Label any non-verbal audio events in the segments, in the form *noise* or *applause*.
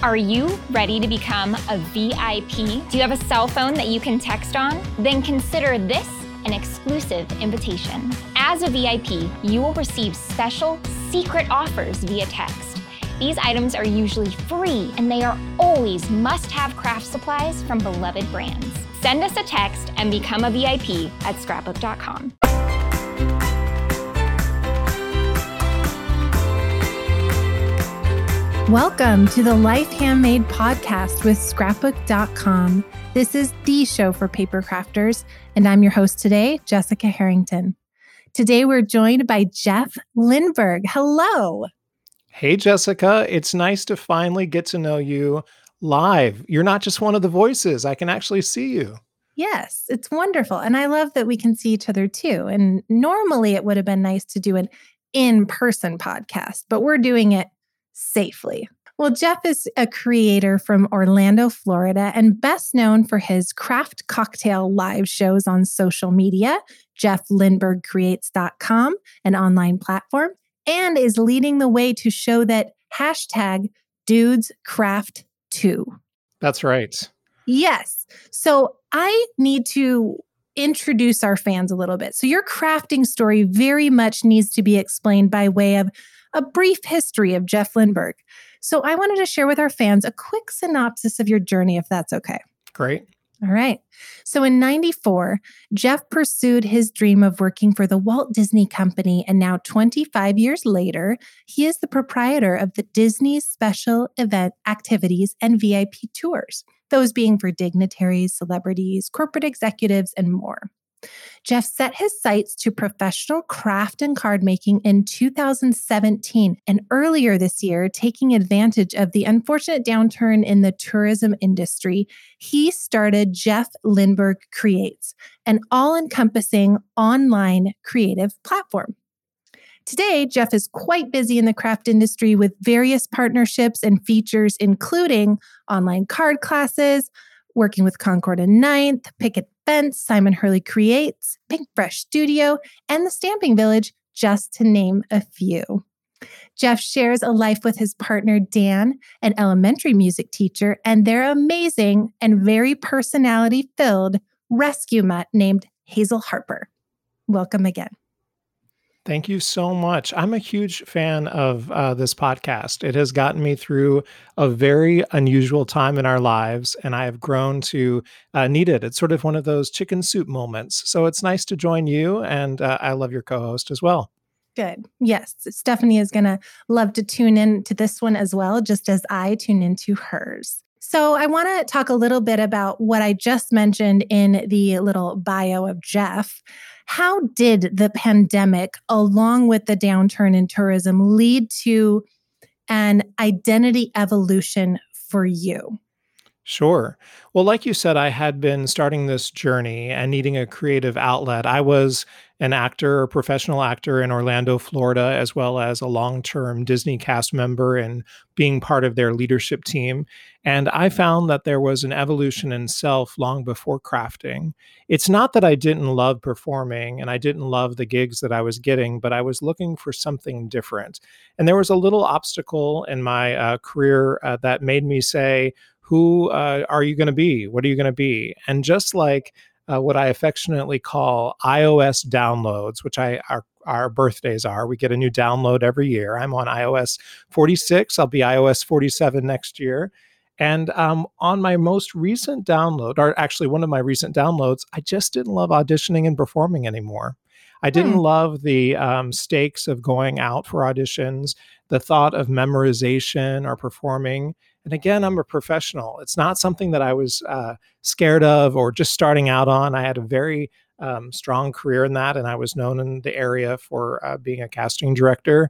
Are you ready to become a VIP? Do you have a cell phone that you can text on? Then consider this an exclusive invitation. As a VIP, you will receive special secret offers via text. These items are usually free and they are always must have craft supplies from beloved brands. Send us a text and become a VIP at scrapbook.com. Welcome to the Life Handmade podcast with scrapbook.com. This is the show for paper crafters, and I'm your host today, Jessica Harrington. Today we're joined by Jeff Lindberg. Hello. Hey, Jessica. It's nice to finally get to know you live. You're not just one of the voices, I can actually see you. Yes, it's wonderful. And I love that we can see each other too. And normally it would have been nice to do an in person podcast, but we're doing it safely. Well, Jeff is a creator from Orlando, Florida, and best known for his craft cocktail live shows on social media, jefflindbergcreates.com, an online platform, and is leading the way to show that hashtag dudes craft too. That's right. Yes. So I need to introduce our fans a little bit. So your crafting story very much needs to be explained by way of a brief history of Jeff Lindberg. So I wanted to share with our fans a quick synopsis of your journey, if that's okay. Great. All right. So in 94, Jeff pursued his dream of working for the Walt Disney Company. And now, 25 years later, he is the proprietor of the Disney Special Event Activities and VIP Tours, those being for dignitaries, celebrities, corporate executives, and more. Jeff set his sights to professional craft and card making in 2017 and earlier this year, taking advantage of the unfortunate downturn in the tourism industry, he started Jeff Lindberg Creates, an all encompassing online creative platform. Today, Jeff is quite busy in the craft industry with various partnerships and features, including online card classes, working with Concord and Ninth, Picket Fence, Simon Hurley Creates, Pink Fresh Studio, and the Stamping Village, just to name a few. Jeff shares a life with his partner, Dan, an elementary music teacher, and their amazing and very personality filled rescue mutt named Hazel Harper. Welcome again. Thank you so much. I'm a huge fan of uh, this podcast. It has gotten me through a very unusual time in our lives, and I have grown to uh, need it. It's sort of one of those chicken soup moments. So it's nice to join you, and uh, I love your co host as well. Good. Yes. Stephanie is going to love to tune in to this one as well, just as I tune into hers. So, I want to talk a little bit about what I just mentioned in the little bio of Jeff. How did the pandemic, along with the downturn in tourism, lead to an identity evolution for you? Sure. Well, like you said, I had been starting this journey and needing a creative outlet. I was an actor, a professional actor in Orlando, Florida, as well as a long term Disney cast member and being part of their leadership team. And I found that there was an evolution in self long before crafting. It's not that I didn't love performing and I didn't love the gigs that I was getting, but I was looking for something different. And there was a little obstacle in my uh, career uh, that made me say, who uh, are you going to be? What are you going to be? And just like uh, what I affectionately call iOS downloads, which I our, our birthdays are. We get a new download every year. I'm on iOS 46. I'll be iOS 47 next year. And um, on my most recent download, or actually one of my recent downloads, I just didn't love auditioning and performing anymore. I didn't hmm. love the um, stakes of going out for auditions, the thought of memorization or performing. And again, I'm a professional. It's not something that I was uh, scared of or just starting out on. I had a very um, strong career in that, and I was known in the area for uh, being a casting director.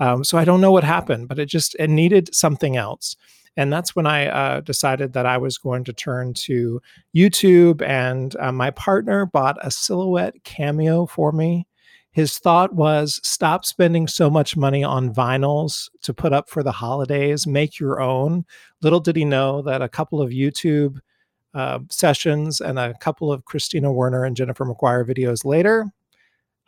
Um, so I don't know what happened, but it just it needed something else. And that's when I uh, decided that I was going to turn to YouTube. And uh, my partner bought a silhouette cameo for me his thought was stop spending so much money on vinyls to put up for the holidays, make your own. Little did he know that a couple of YouTube uh, sessions and a couple of Kristina Werner and Jennifer McGuire videos later,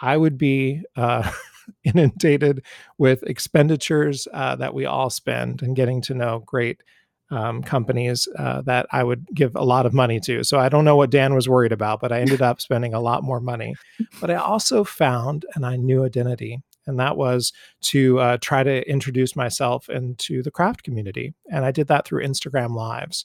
I would be uh, *laughs* inundated with expenditures uh, that we all spend and getting to know great um, companies uh, that I would give a lot of money to. So I don't know what Dan was worried about, but I *laughs* ended up spending a lot more money. But I also found and I knew identity. And that was to uh, try to introduce myself into the craft community. And I did that through Instagram Lives.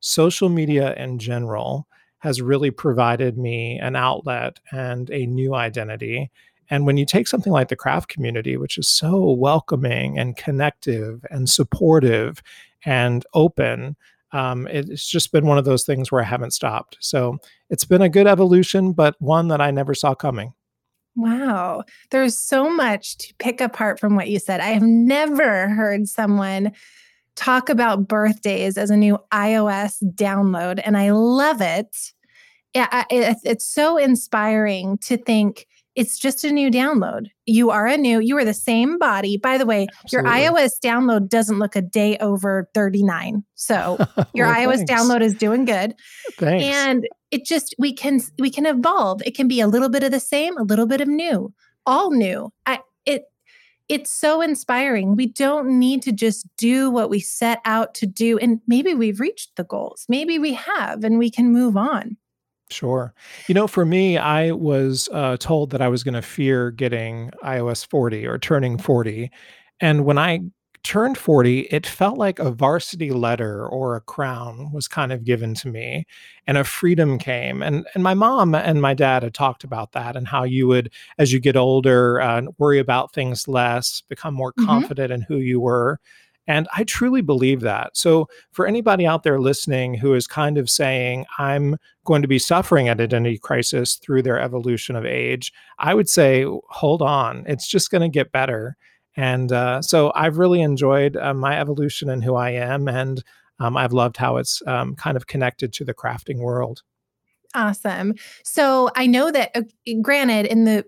Social media in general has really provided me an outlet and a new identity. And when you take something like the craft community, which is so welcoming and connective and supportive and open, um, it's just been one of those things where I haven't stopped. So it's been a good evolution, but one that I never saw coming. Wow. There's so much to pick apart from what you said. I have never heard someone talk about birthdays as a new iOS download, and I love it. Yeah, it's so inspiring to think it's just a new download. You are a new, you are the same body. By the way, Absolutely. your iOS download doesn't look a day over 39. So *laughs* your well, iOS thanks. download is doing good. Thanks. And it just we can we can evolve. It can be a little bit of the same, a little bit of new, all new. I it it's so inspiring. We don't need to just do what we set out to do. And maybe we've reached the goals. Maybe we have, and we can move on. Sure. You know, for me, I was uh, told that I was going to fear getting iOS 40 or turning 40. And when I turned 40, it felt like a varsity letter or a crown was kind of given to me and a freedom came. And, and my mom and my dad had talked about that and how you would, as you get older, uh, worry about things less, become more mm-hmm. confident in who you were. And I truly believe that. So, for anybody out there listening who is kind of saying, I'm going to be suffering an identity crisis through their evolution of age, I would say, hold on, it's just going to get better. And uh, so, I've really enjoyed uh, my evolution and who I am. And um, I've loved how it's um, kind of connected to the crafting world. Awesome. So, I know that, uh, granted, in the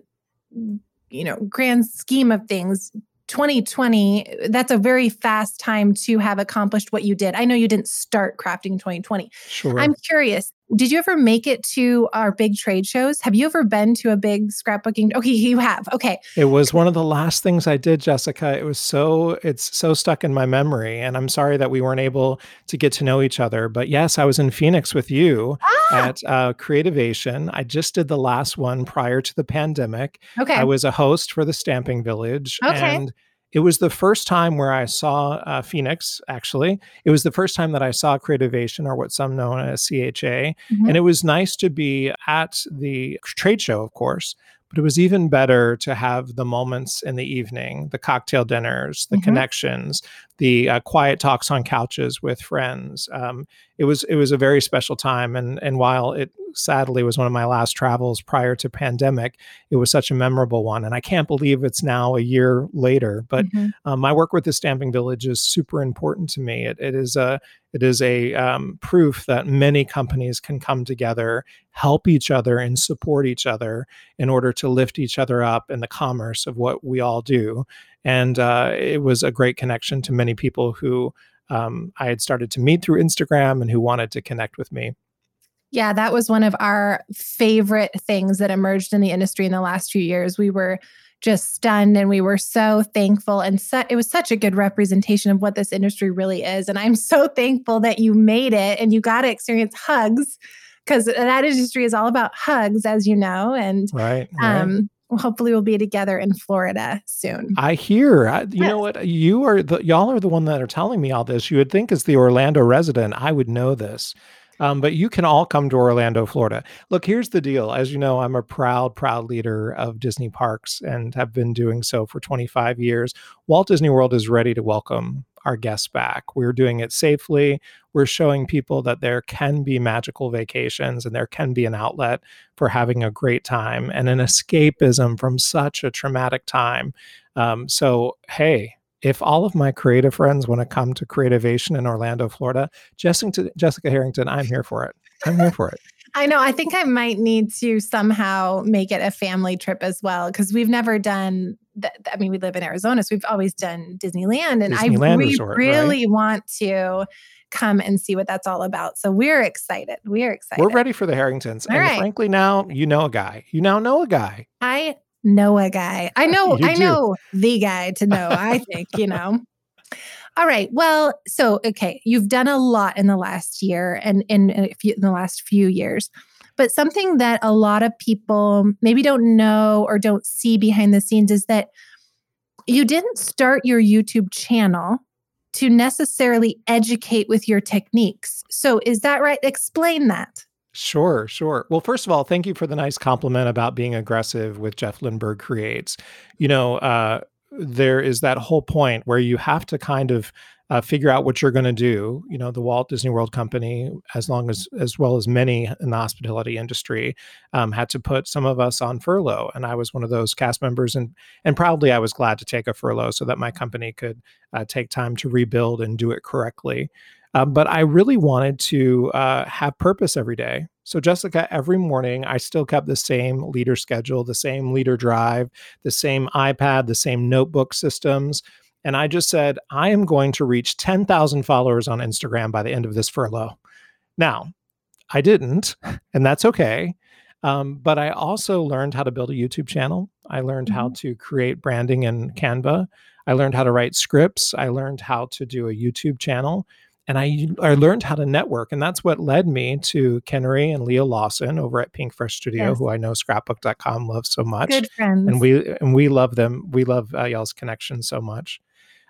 you know grand scheme of things 2020, that's a very fast time to have accomplished what you did. I know you didn't start crafting 2020. Sure. I'm curious, did you ever make it to our big trade shows? Have you ever been to a big scrapbooking? Okay, *laughs* you have. Okay. It was one of the last things I did, Jessica. It was so it's so stuck in my memory and I'm sorry that we weren't able to get to know each other, but yes, I was in Phoenix with you ah! at uh, Creativation. I just did the last one prior to the pandemic. Okay. I was a host for the Stamping Village okay. and it was the first time where I saw uh, Phoenix, actually. It was the first time that I saw Creativation, or what some know as CHA. Mm-hmm. And it was nice to be at the trade show, of course, but it was even better to have the moments in the evening, the cocktail dinners, the mm-hmm. connections, the uh, quiet talks on couches with friends. Um, it was it was a very special time, and and while it sadly was one of my last travels prior to pandemic, it was such a memorable one, and I can't believe it's now a year later. But mm-hmm. um, my work with the Stamping Village is super important to me. It, it is a it is a um, proof that many companies can come together, help each other, and support each other in order to lift each other up in the commerce of what we all do. And uh, it was a great connection to many people who um, I had started to meet through Instagram and who wanted to connect with me. Yeah, that was one of our favorite things that emerged in the industry in the last few years. We were just stunned and we were so thankful and su- it was such a good representation of what this industry really is and i'm so thankful that you made it and you got to experience hugs because that industry is all about hugs as you know and right, right. um hopefully we'll be together in Florida soon. I hear. I, you yes. know what? You are the y'all are the one that are telling me all this. You would think as the Orlando resident, I would know this. Um, but you can all come to Orlando, Florida. Look, here's the deal. As you know, I'm a proud, proud leader of Disney parks and have been doing so for 25 years. Walt Disney World is ready to welcome our guests back. We're doing it safely. We're showing people that there can be magical vacations and there can be an outlet for having a great time and an escapism from such a traumatic time. Um, so, hey, if all of my creative friends want to come to Creativation in Orlando, Florida, Jessica, Jessica Harrington, I'm here for it. I'm here for it. *laughs* I know. I think I might need to somehow make it a family trip as well because we've never done. Th- I mean, we live in Arizona, so we've always done Disneyland, and Disneyland I re- resort, really right? want to come and see what that's all about. So we're excited. We're excited. We're ready for the Harringtons. All and right. frankly, now you know a guy. You now know a guy. I know a guy. I know, I know the guy to know, I think, you know. All right. Well, so okay, you've done a lot in the last year and in, few, in the last few years. But something that a lot of people maybe don't know or don't see behind the scenes is that you didn't start your YouTube channel to necessarily educate with your techniques. So, is that right? Explain that. Sure, sure. Well, first of all, thank you for the nice compliment about being aggressive with Jeff Lindberg Creates. You know, uh, there is that whole point where you have to kind of uh, figure out what you're going to do. You know, the Walt Disney World Company, as long as as well as many in the hospitality industry, um, had to put some of us on furlough, and I was one of those cast members, and and proudly I was glad to take a furlough so that my company could uh, take time to rebuild and do it correctly. Uh, but I really wanted to uh, have purpose every day. So, Jessica, every morning I still kept the same leader schedule, the same leader drive, the same iPad, the same notebook systems. And I just said, I am going to reach 10,000 followers on Instagram by the end of this furlough. Now, I didn't, *laughs* and that's okay. Um, but I also learned how to build a YouTube channel. I learned mm-hmm. how to create branding in Canva. I learned how to write scripts. I learned how to do a YouTube channel. And I, I learned how to network. And that's what led me to Kinnery and Leah Lawson over at Pink Fresh Studio, yes. who I know scrapbook.com loves so much. Good friends. And we and we love them. We love uh, y'all's connection so much.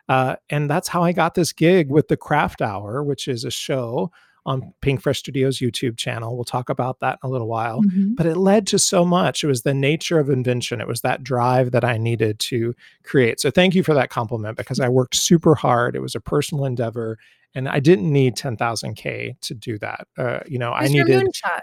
Uh, and that's how I got this gig with the Craft Hour, which is a show on Pink Fresh Studios YouTube channel. We'll talk about that in a little while. Mm-hmm. But it led to so much. It was the nature of invention. It was that drive that I needed to create. So thank you for that compliment because I worked super hard. It was a personal endeavor, and I didn't need 10,000k to do that. Uh, you know, I needed moonshot.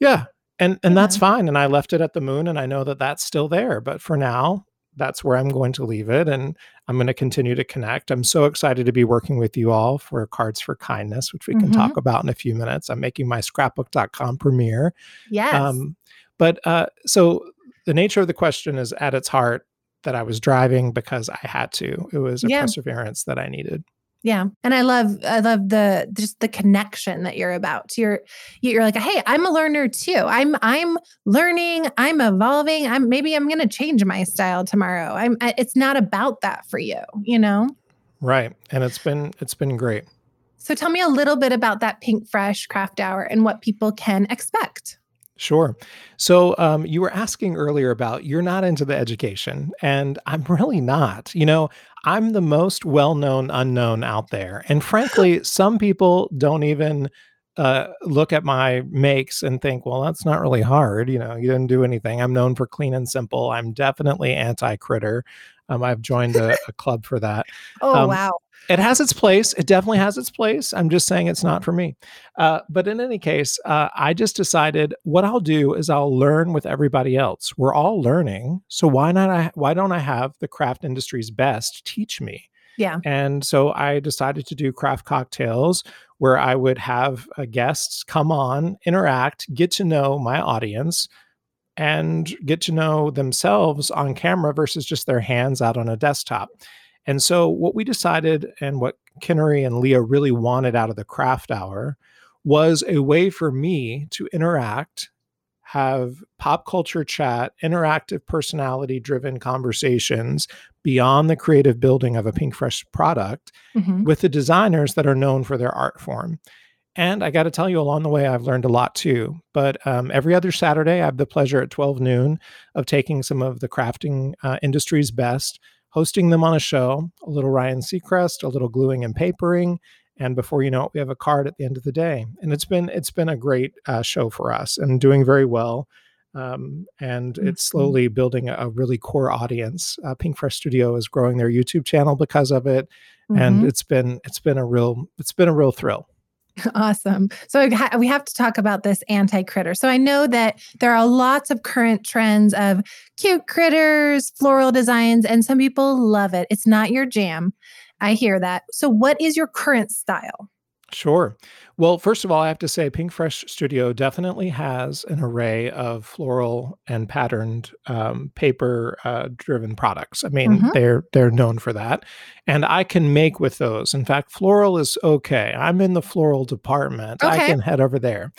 Yeah, and and yeah. that's fine. And I left it at the moon, and I know that that's still there. But for now, that's where I'm going to leave it. And I'm going to continue to connect. I'm so excited to be working with you all for Cards for Kindness, which we can mm-hmm. talk about in a few minutes. I'm making my scrapbook.com premiere. Yes. Um, but uh, so the nature of the question is at its heart that I was driving because I had to. It was a yeah. perseverance that I needed. Yeah. And I love I love the just the connection that you're about. You're you're like, "Hey, I'm a learner too. I'm I'm learning, I'm evolving. I'm maybe I'm going to change my style tomorrow." I'm it's not about that for you, you know? Right. And it's been it's been great. So tell me a little bit about that Pink Fresh craft hour and what people can expect. Sure. So um, you were asking earlier about you're not into the education, and I'm *laughs* really not. You know, I'm the most well known unknown out there. And frankly, *laughs* some people don't even uh, look at my makes and think, well, that's not really hard. You know, you didn't do anything. I'm known for clean and simple. I'm definitely anti critter. Um, I've joined a, a, club for that. Oh, um, wow it has its place. It definitely has its place. I'm just saying it's not for me. Uh, but in any case, uh, I just decided what I'll do is I'll learn with everybody else. We're all learning, so why not? I, why don't I have the craft industry's best teach me? Yeah. And so I decided to do craft cocktails where I would have uh, guests come on, interact, get to know my audience, and get to know themselves on camera versus just their hands out on a desktop. And so, what we decided and what Kinnery and Leah really wanted out of the craft hour was a way for me to interact, have pop culture chat, interactive personality driven conversations beyond the creative building of a Pink Fresh product mm-hmm. with the designers that are known for their art form. And I got to tell you, along the way, I've learned a lot too. But um, every other Saturday, I have the pleasure at 12 noon of taking some of the crafting uh, industry's best hosting them on a show, a little Ryan Seacrest, a little gluing and papering, and before you know it, we have a card at the end of the day. And it's been it's been a great uh, show for us and doing very well. Um, and mm-hmm. it's slowly building a, a really core audience. Uh, Pink Fresh Studio is growing their YouTube channel because of it, mm-hmm. and it's been it's been a real it's been a real thrill. *laughs* Awesome. So we have to talk about this anti critter. So I know that there are lots of current trends of cute critters, floral designs, and some people love it. It's not your jam. I hear that. So, what is your current style? Sure. Well, first of all, I have to say Pink Fresh Studio definitely has an array of floral and patterned um, paper uh, driven products. I mean, mm-hmm. they're they're known for that, and I can make with those. In fact, floral is okay. I'm in the floral department. Okay. I can head over there.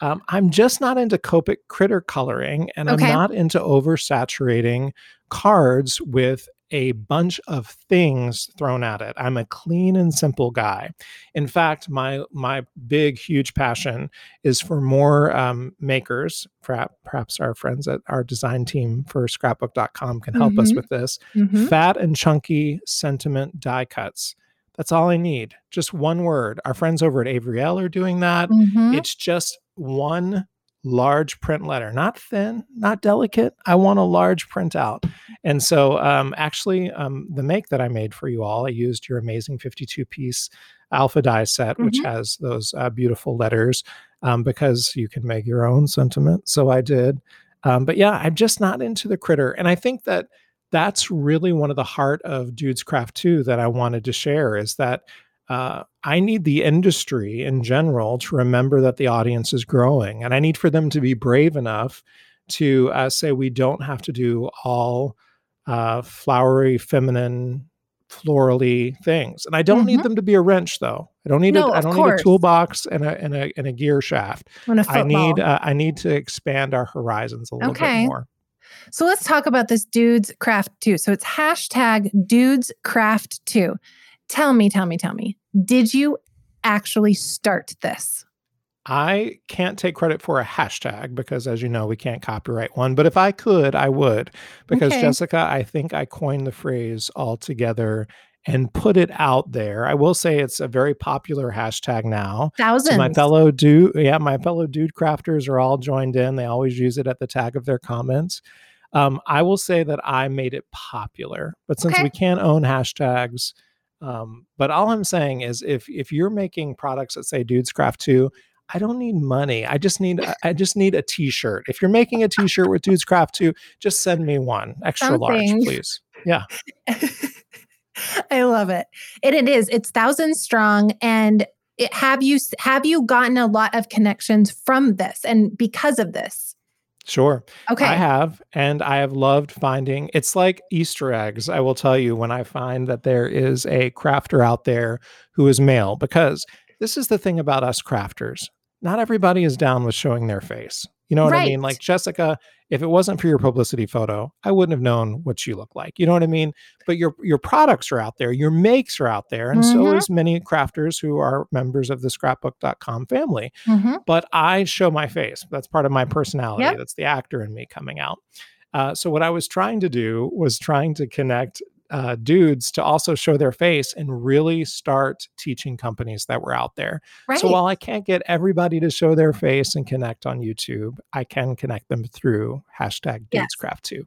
Um, I'm just not into Copic critter coloring, and okay. I'm not into oversaturating cards with a bunch of things thrown at it. I'm a clean and simple guy. In fact, my my big huge passion is for more um, makers. Perhaps our friends at our design team for scrapbook.com can help mm-hmm. us with this. Mm-hmm. Fat and chunky sentiment die cuts. That's all I need. Just one word. Our friends over at Avery Elle are doing that. Mm-hmm. It's just one large print letter, not thin, not delicate. I want a large printout. And so, um, actually, um, the make that I made for you all, I used your amazing 52 piece alpha die set, mm-hmm. which has those uh, beautiful letters um, because you can make your own sentiment. So I did. Um, but yeah, I'm just not into the critter. And I think that that's really one of the heart of Dudes Craft 2 that I wanted to share is that uh, I need the industry in general to remember that the audience is growing, and I need for them to be brave enough to uh, say we don't have to do all uh, flowery, feminine, florally things. And I don't mm-hmm. need them to be a wrench, though. I don't need no, a, I don't need a toolbox and a and a and a gear shaft. I need uh, I need to expand our horizons a little okay. bit more. So let's talk about this dudes craft two. So it's hashtag dudes craft two. Tell me, tell me, tell me, did you actually start this? I can't take credit for a hashtag because, as you know, we can't copyright one. But if I could, I would. Because, okay. Jessica, I think I coined the phrase altogether and put it out there. I will say it's a very popular hashtag now. Thousands. So my fellow dude, yeah, my fellow dude crafters are all joined in. They always use it at the tag of their comments. Um, I will say that I made it popular, but since okay. we can't own hashtags, um, but all I'm saying is if if you're making products that say Dudes Craft 2, I don't need money. I just need I just need a t-shirt. If you're making a t-shirt with Dudes Craft 2, just send me one extra Something. large, please. Yeah. *laughs* I love it. And it is. It's thousands strong and it, have you have you gotten a lot of connections from this and because of this? Sure. Okay. I have, and I have loved finding it's like Easter eggs. I will tell you when I find that there is a crafter out there who is male, because this is the thing about us crafters. Not everybody is down with showing their face. You know what right. I mean? Like Jessica, if it wasn't for your publicity photo, I wouldn't have known what you look like. You know what I mean? But your your products are out there, your makes are out there, and mm-hmm. so is many crafters who are members of the scrapbook.com family. Mm-hmm. But I show my face. That's part of my personality. Yep. That's the actor in me coming out. Uh, so what I was trying to do was trying to connect uh, dudes to also show their face and really start teaching companies that were out there. Right. So while I can't get everybody to show their face and connect on YouTube, I can connect them through hashtag yes. Dudescraft too.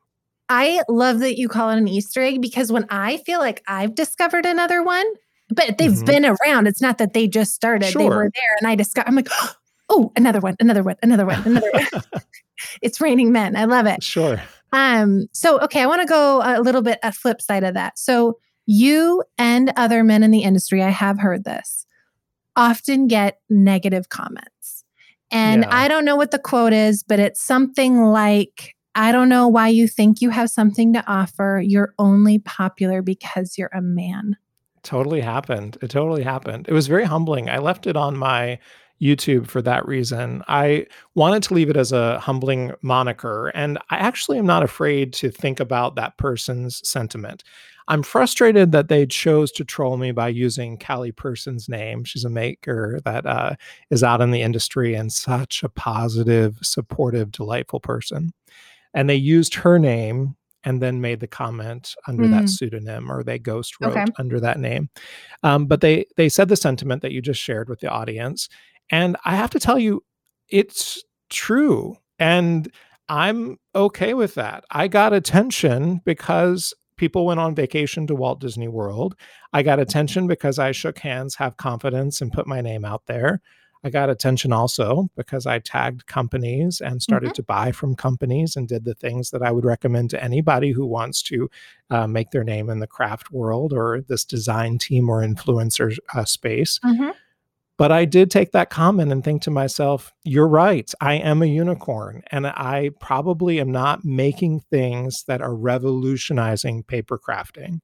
I love that you call it an Easter egg because when I feel like I've discovered another one, but they've mm-hmm. been around. It's not that they just started; sure. they were there, and I discovered. I'm like, *gasps* oh, another one, another one, another one, another one. *laughs* *laughs* it's raining men. I love it. Sure. Um, so okay, I want to go a little bit a flip side of that. So you and other men in the industry, I have heard this, often get negative comments. And yeah. I don't know what the quote is, but it's something like, I don't know why you think you have something to offer. You're only popular because you're a man. Totally happened. It totally happened. It was very humbling. I left it on my YouTube for that reason. I wanted to leave it as a humbling moniker, and I actually am not afraid to think about that person's sentiment. I'm frustrated that they chose to troll me by using Callie Person's name. She's a maker that uh, is out in the industry and such a positive, supportive, delightful person. And they used her name and then made the comment under mm. that pseudonym or they ghost wrote okay. under that name um, but they they said the sentiment that you just shared with the audience and I have to tell you, it's true. And I'm okay with that. I got attention because people went on vacation to Walt Disney World. I got attention because I shook hands, have confidence, and put my name out there. I got attention also because I tagged companies and started mm-hmm. to buy from companies and did the things that I would recommend to anybody who wants to uh, make their name in the craft world or this design team or influencer uh, space. Mm-hmm. But I did take that comment and think to myself, you're right. I am a unicorn and I probably am not making things that are revolutionizing paper crafting.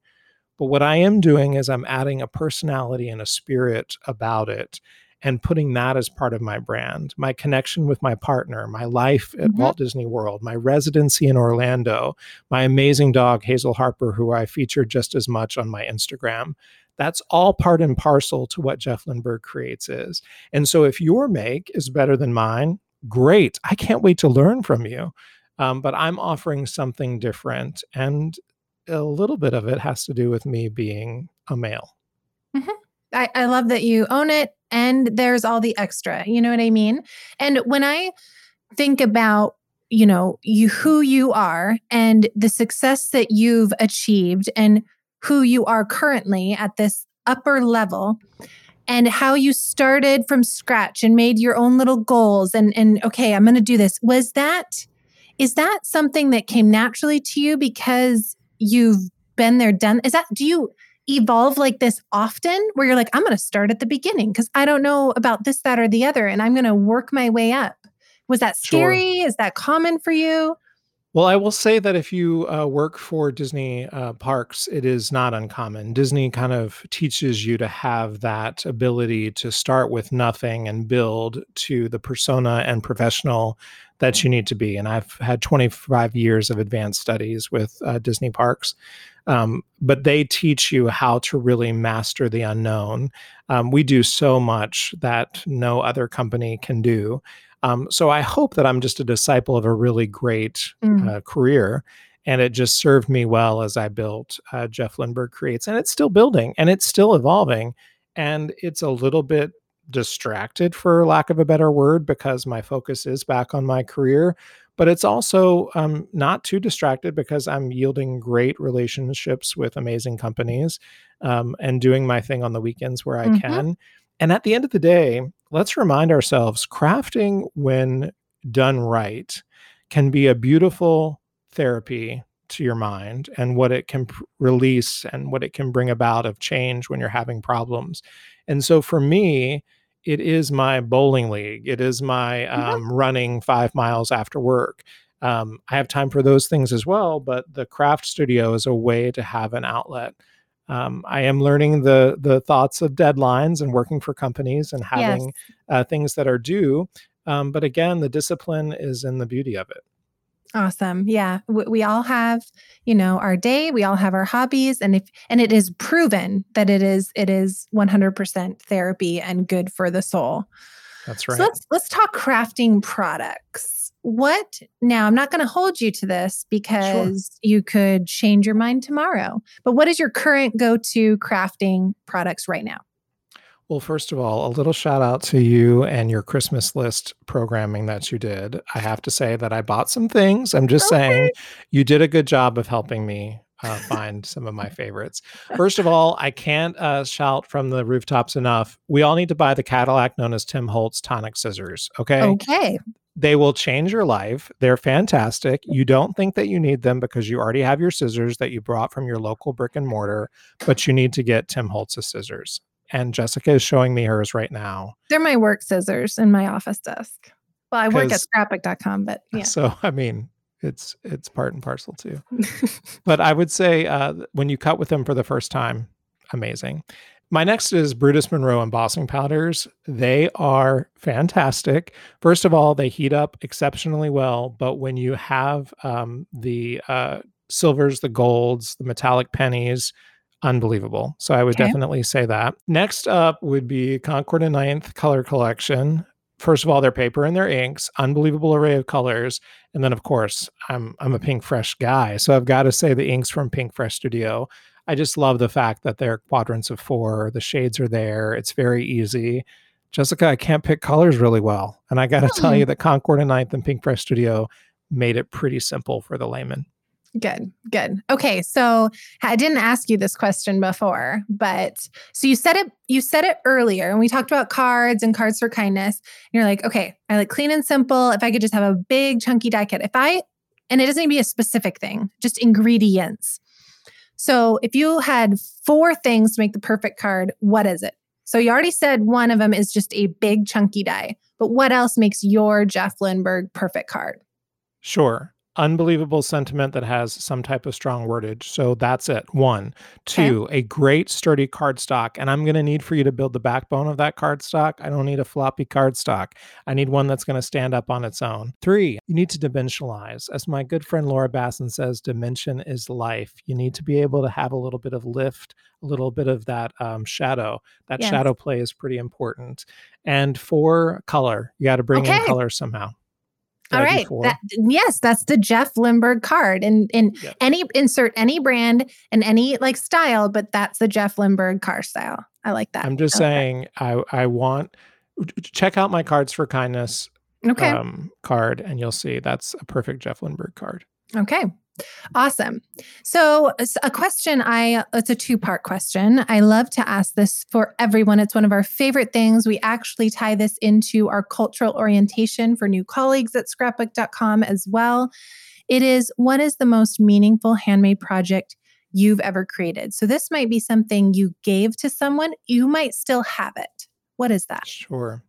But what I am doing is I'm adding a personality and a spirit about it. and putting that as part of my brand, my connection with my partner, my life at mm-hmm. Walt Disney World, my residency in Orlando, my amazing dog, Hazel Harper, who I feature just as much on my Instagram. That's all part and parcel to what Jeff Lindberg creates is. And so if your make is better than mine, great. I can't wait to learn from you. Um, but I'm offering something different. And a little bit of it has to do with me being a male. Mm-hmm. I, I love that you own it and there's all the extra. You know what I mean? And when I think about you know you who you are and the success that you've achieved and who you are currently at this upper level and how you started from scratch and made your own little goals and and okay i'm going to do this. Was that is that something that came naturally to you because you've been there done is that do you evolve like this often where you're like i'm going to start at the beginning because i don't know about this that or the other and i'm going to work my way up? Was that scary? Sure. is that common for you well, I will say that if you uh, work for Disney uh, parks, it is not uncommon. Disney kind of teaches you to have that ability to start with nothing and build to the persona and professional that you need to be. And I've had 25 years of advanced studies with uh, Disney parks. Um, but they teach you how to really master the unknown. Um, we do so much that no other company can do. Um, so I hope that I'm just a disciple of a really great mm. uh, career. And it just served me well as I built uh, Jeff Lindberg Creates. And it's still building and it's still evolving. And it's a little bit distracted, for lack of a better word, because my focus is back on my career. But it's also um, not too distracted because I'm yielding great relationships with amazing companies um, and doing my thing on the weekends where I mm-hmm. can. And at the end of the day, let's remind ourselves crafting, when done right, can be a beautiful therapy to your mind and what it can pr- release and what it can bring about of change when you're having problems. And so for me, it is my bowling league. It is my mm-hmm. um, mm-hmm. running five miles after work. Um, I have time for those things as well, but the craft studio is a way to have an outlet um, I am learning the the thoughts of deadlines and working for companies and having yes. uh, things that are due. Um, but again, the discipline is in the beauty of it. Awesome. Yeah. We, we, all have, you know, our day, we all have our hobbies and if and it is proven that it is it is 100% therapy and good for the soul. That's right. So let's let's talk crafting products what now i'm not going to hold you to this because sure. you could change your mind tomorrow but what is your current go-to crafting products right now well first of all a little shout out to you and your christmas list programming that you did i have to say that i bought some things i'm just okay. saying you did a good job of helping me uh, find some of my favorites. First of all, I can't uh, shout from the rooftops enough. We all need to buy the Cadillac known as Tim Holtz tonic scissors. Okay. Okay. They will change your life. They're fantastic. You don't think that you need them because you already have your scissors that you brought from your local brick and mortar, but you need to get Tim Holtz's scissors. And Jessica is showing me hers right now. They're my work scissors in my office desk. Well, I work at scrapbook.com, but yeah. So, I mean, it's it's part and parcel too. *laughs* but I would say uh, when you cut with them for the first time, amazing. My next is Brutus Monroe embossing powders. They are fantastic. First of all, they heat up exceptionally well, but when you have um, the uh, silvers, the golds, the metallic pennies, unbelievable. So I would okay. definitely say that. Next up would be Concord and Ninth Color Collection. First of all, their paper and their inks, unbelievable array of colors, and then of course, I'm I'm a Pink Fresh guy, so I've got to say the inks from Pink Fresh Studio I just love the fact that they're quadrants of four. The shades are there. It's very easy. Jessica, I can't pick colors really well. And I got to *laughs* tell hmm. you that Concord and Ninth and Pink Fresh Studio made it pretty simple for the layman. Good, good. Okay, so I didn't ask you this question before, but so you said it you said it earlier and we talked about cards and cards for kindness. You're like, okay, I like clean and simple. If I could just have a big chunky die kit. If I and it doesn't need to be a specific thing, just ingredients. So if you had four things to make the perfect card, what is it? So you already said one of them is just a big chunky die, but what else makes your Jeff Lindberg perfect card? Sure. Unbelievable sentiment that has some type of strong wordage. So that's it. One, two, okay. a great sturdy cardstock. And I'm going to need for you to build the backbone of that cardstock. I don't need a floppy cardstock. I need one that's going to stand up on its own. Three, you need to dimensionalize. As my good friend Laura Bassen says, dimension is life. You need to be able to have a little bit of lift, a little bit of that um, shadow. That yes. shadow play is pretty important. And four, color. You got to bring okay. in color somehow. All right. That, yes, that's the Jeff Lindberg card. And in yep. any insert any brand and any like style, but that's the Jeff Lindberg car style. I like that. I'm just okay. saying I I want check out my cards for kindness okay. um, card and you'll see that's a perfect Jeff Lindberg card. Okay. Awesome. So, a question I it's a two-part question. I love to ask this for everyone. It's one of our favorite things. We actually tie this into our cultural orientation for new colleagues at scrapbook.com as well. It is what is the most meaningful handmade project you've ever created? So, this might be something you gave to someone, you might still have it. What is that? Sure.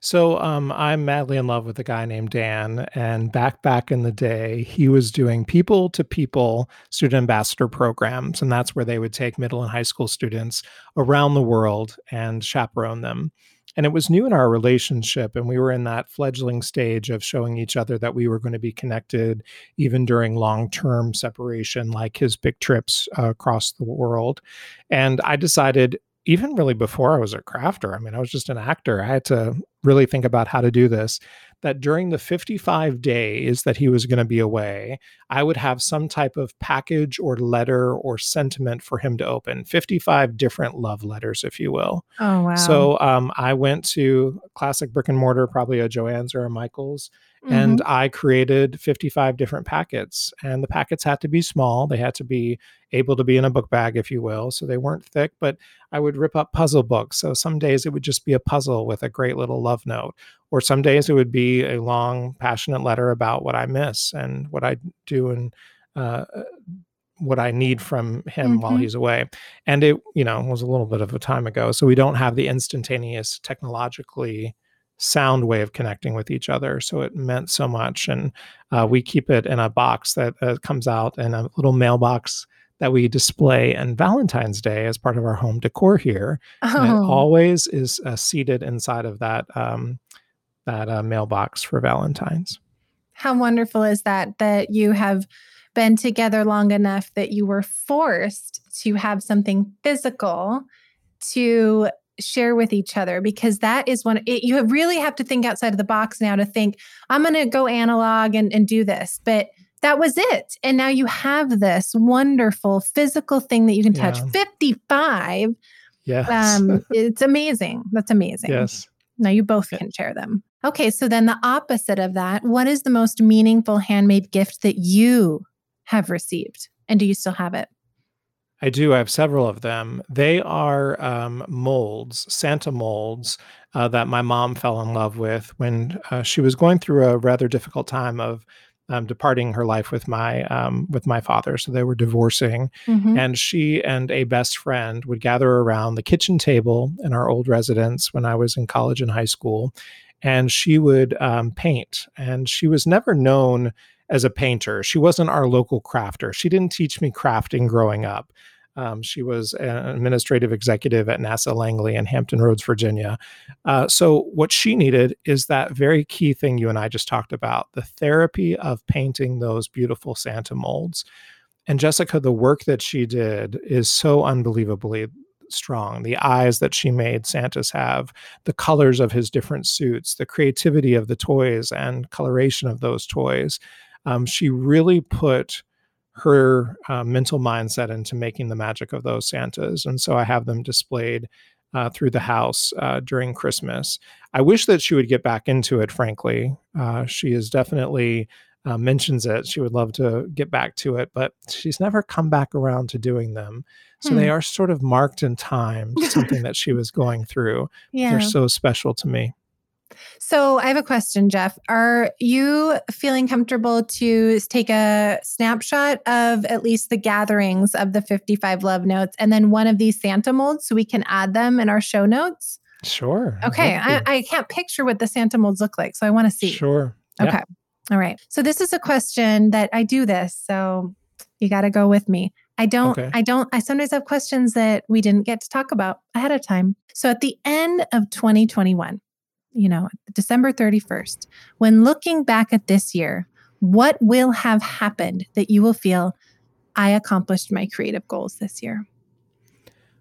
So um, I'm madly in love with a guy named Dan, and back back in the day, he was doing people to people student ambassador programs, and that's where they would take middle and high school students around the world and chaperone them. And it was new in our relationship, and we were in that fledgling stage of showing each other that we were going to be connected even during long term separation, like his big trips uh, across the world. And I decided even really before I was a crafter, I mean, I was just an actor. I had to really think about how to do this. That during the 55 days that he was going to be away, I would have some type of package or letter or sentiment for him to open 55 different love letters, if you will. Oh, wow. So um, I went to classic brick and mortar, probably a Joann's or a Michael's, Mm-hmm. And I created 55 different packets. And the packets had to be small. They had to be able to be in a book bag, if you will. So they weren't thick, but I would rip up puzzle books. So some days it would just be a puzzle with a great little love note. Or some days it would be a long, passionate letter about what I miss and what I do and uh, what I need from him mm-hmm. while he's away. And it, you know, was a little bit of a time ago. So we don't have the instantaneous technologically sound way of connecting with each other. So it meant so much. And uh, we keep it in a box that uh, comes out in a little mailbox that we display on Valentine's Day as part of our home decor here. Oh. And it oh. always is uh, seated inside of that um, that uh, mailbox for Valentine's. How wonderful is that that you have been together long enough that you were forced to have something physical to share with each other because that is one it, you really have to think outside of the box now to think i'm going to go analog and, and do this but that was it. And now you have this wonderful physical thing that you can touch. Yeah. 55 yes. um, *laughs* it's amazing. That's amazing. Yes. Now you both can share them. Okay so then the opposite of that what is the most meaningful handmade gift that you have received? And do you still have it I do. I have several of them. They are um, molds, Santa molds uh, that my mom fell in love with when uh, she was going through a rather difficult time of um, departing her life with my um, with my father. So they were divorcing, mm-hmm. and she and a best friend would gather around the kitchen table in our old residence when I was in college and high school, and she would um, paint. And she was never known as a painter. She wasn't our local crafter. She didn't teach me crafting growing up. Um, she was an administrative executive at NASA Langley in Hampton Roads, Virginia. Uh, so, what she needed is that very key thing you and I just talked about the therapy of painting those beautiful Santa molds. And Jessica, the work that she did is so unbelievably strong. The eyes that she made Santa's have, the colors of his different suits, the creativity of the toys and coloration of those toys. Um, she really put her uh, mental mindset into making the magic of those Santas. And so I have them displayed uh, through the house uh, during Christmas. I wish that she would get back into it, frankly. Uh, she is definitely uh, mentions it. She would love to get back to it, but she's never come back around to doing them. So hmm. they are sort of marked in time, something that she was going through. Yeah. They're so special to me. So I have a question, Jeff. Are you feeling comfortable to take a snapshot of at least the gatherings of the 55 love notes and then one of these Santa molds so we can add them in our show notes? Sure. Okay. I, I, can't picture what the Santa molds look like, so I want to see. Sure. Okay. All right. So this is a question that I do this. So you got to go with me. I don't, okay. I don't, I sometimes have questions that we didn't get to talk about ahead of time. So at the end of 2021, you know, December 31st, when looking back at this year, what will have happened that you will feel I accomplished my creative goals this year?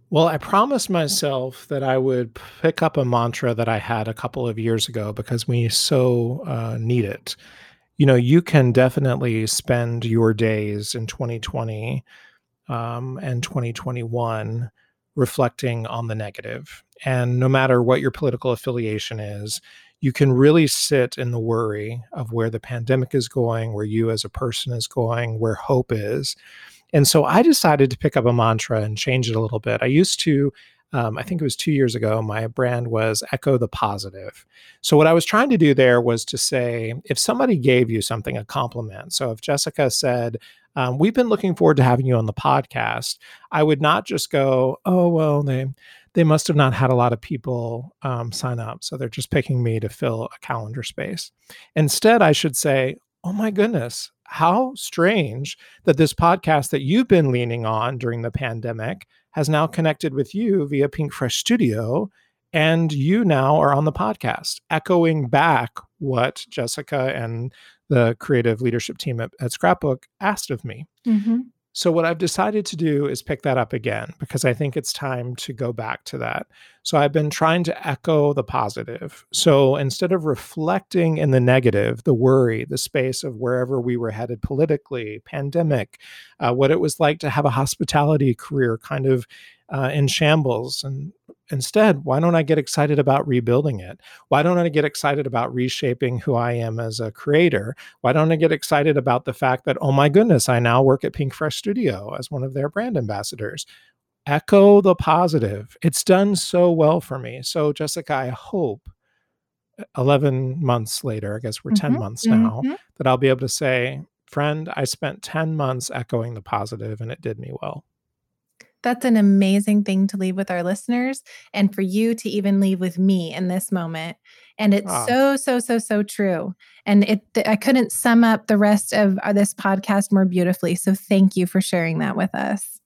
Well, I promised myself that I would pick up a mantra that I had a couple of years ago because we so uh, need it. You know, you can definitely spend your days in 2020 um, and 2021 reflecting on the negative. And no matter what your political affiliation is, you can really sit in the worry of where the pandemic is going, where you as a person is going, where hope is. And so I decided to pick up a mantra and change it a little bit. I used to, um, I think it was two years ago, my brand was Echo the Positive. So what I was trying to do there was to say, if somebody gave you something, a compliment. So if Jessica said, um, we've been looking forward to having you on the podcast, I would not just go, oh, well, they, they must have not had a lot of people um, sign up. So they're just picking me to fill a calendar space. Instead, I should say, oh my goodness, how strange that this podcast that you've been leaning on during the pandemic has now connected with you via Pink Fresh Studio. And you now are on the podcast, echoing back what Jessica and the creative leadership team at, at Scrapbook asked of me. Mm-hmm. So, what I've decided to do is pick that up again because I think it's time to go back to that. So, I've been trying to echo the positive. So, instead of reflecting in the negative, the worry, the space of wherever we were headed politically, pandemic, uh, what it was like to have a hospitality career kind of uh, in shambles and instead why don't i get excited about rebuilding it? Why don't i get excited about reshaping who i am as a creator? Why don't i get excited about the fact that oh my goodness i now work at pink fresh studio as one of their brand ambassadors echo the positive it's done so well for me so jessica i hope 11 months later i guess we're 10 mm-hmm, months now mm-hmm. that i'll be able to say friend i spent 10 months echoing the positive and it did me well that's an amazing thing to leave with our listeners and for you to even leave with me in this moment. And it's ah. so, so, so, so true. And it, I couldn't sum up the rest of uh, this podcast more beautifully. So thank you for sharing that with us.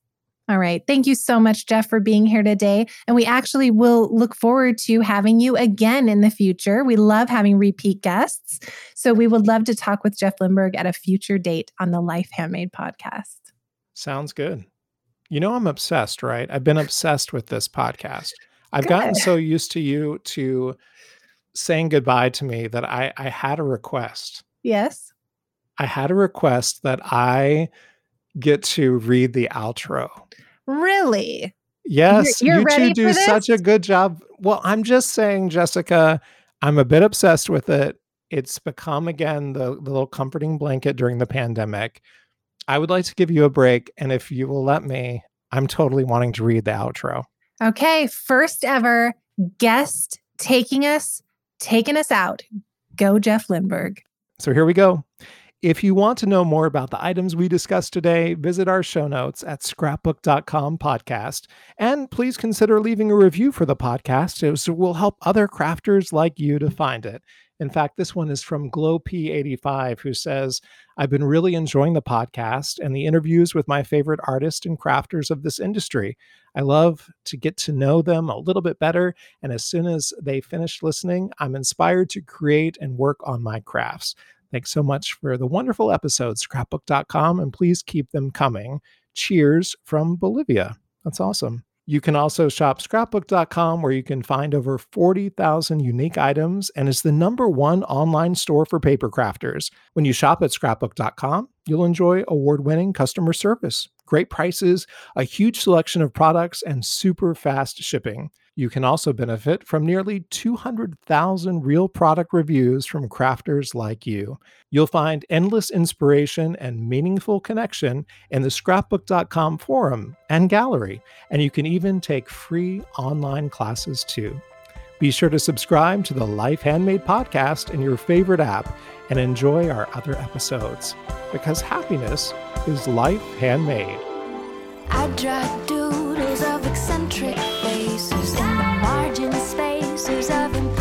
All right. Thank you so much, Jeff, for being here today. And we actually will look forward to having you again in the future. We love having repeat guests. So we would love to talk with Jeff Lindberg at a future date on the Life Handmade podcast. Sounds good. You know, I'm obsessed, right? I've been obsessed with this podcast. I've Good. gotten so used to you to saying goodbye to me that I, I had a request. Yes. I had a request that I get to read the outro. Really? Yes. You're, you're you two do such a good job. Well, I'm just saying, Jessica, I'm a bit obsessed with it. It's become again the, the little comforting blanket during the pandemic. I would like to give you a break. And if you will let me, I'm totally wanting to read the outro. Okay. First ever guest taking us, taking us out. Go, Jeff Lindberg. So here we go. If you want to know more about the items we discussed today, visit our show notes at scrapbook.com podcast. And please consider leaving a review for the podcast. It will help other crafters like you to find it. In fact, this one is from GlowP85, who says, I've been really enjoying the podcast and the interviews with my favorite artists and crafters of this industry. I love to get to know them a little bit better. And as soon as they finish listening, I'm inspired to create and work on my crafts. Thanks so much for the wonderful episodes, scrapbook.com, and please keep them coming. Cheers from Bolivia. That's awesome. You can also shop scrapbook.com where you can find over 40,000 unique items and is the number one online store for paper crafters. When you shop at scrapbook.com, you'll enjoy award winning customer service, great prices, a huge selection of products, and super fast shipping. You can also benefit from nearly 200,000 real product reviews from crafters like you. You'll find endless inspiration and meaningful connection in the scrapbook.com forum and gallery, and you can even take free online classes too. Be sure to subscribe to the Life Handmade podcast in your favorite app and enjoy our other episodes because happiness is life handmade. I draw doodles of eccentric faces margin of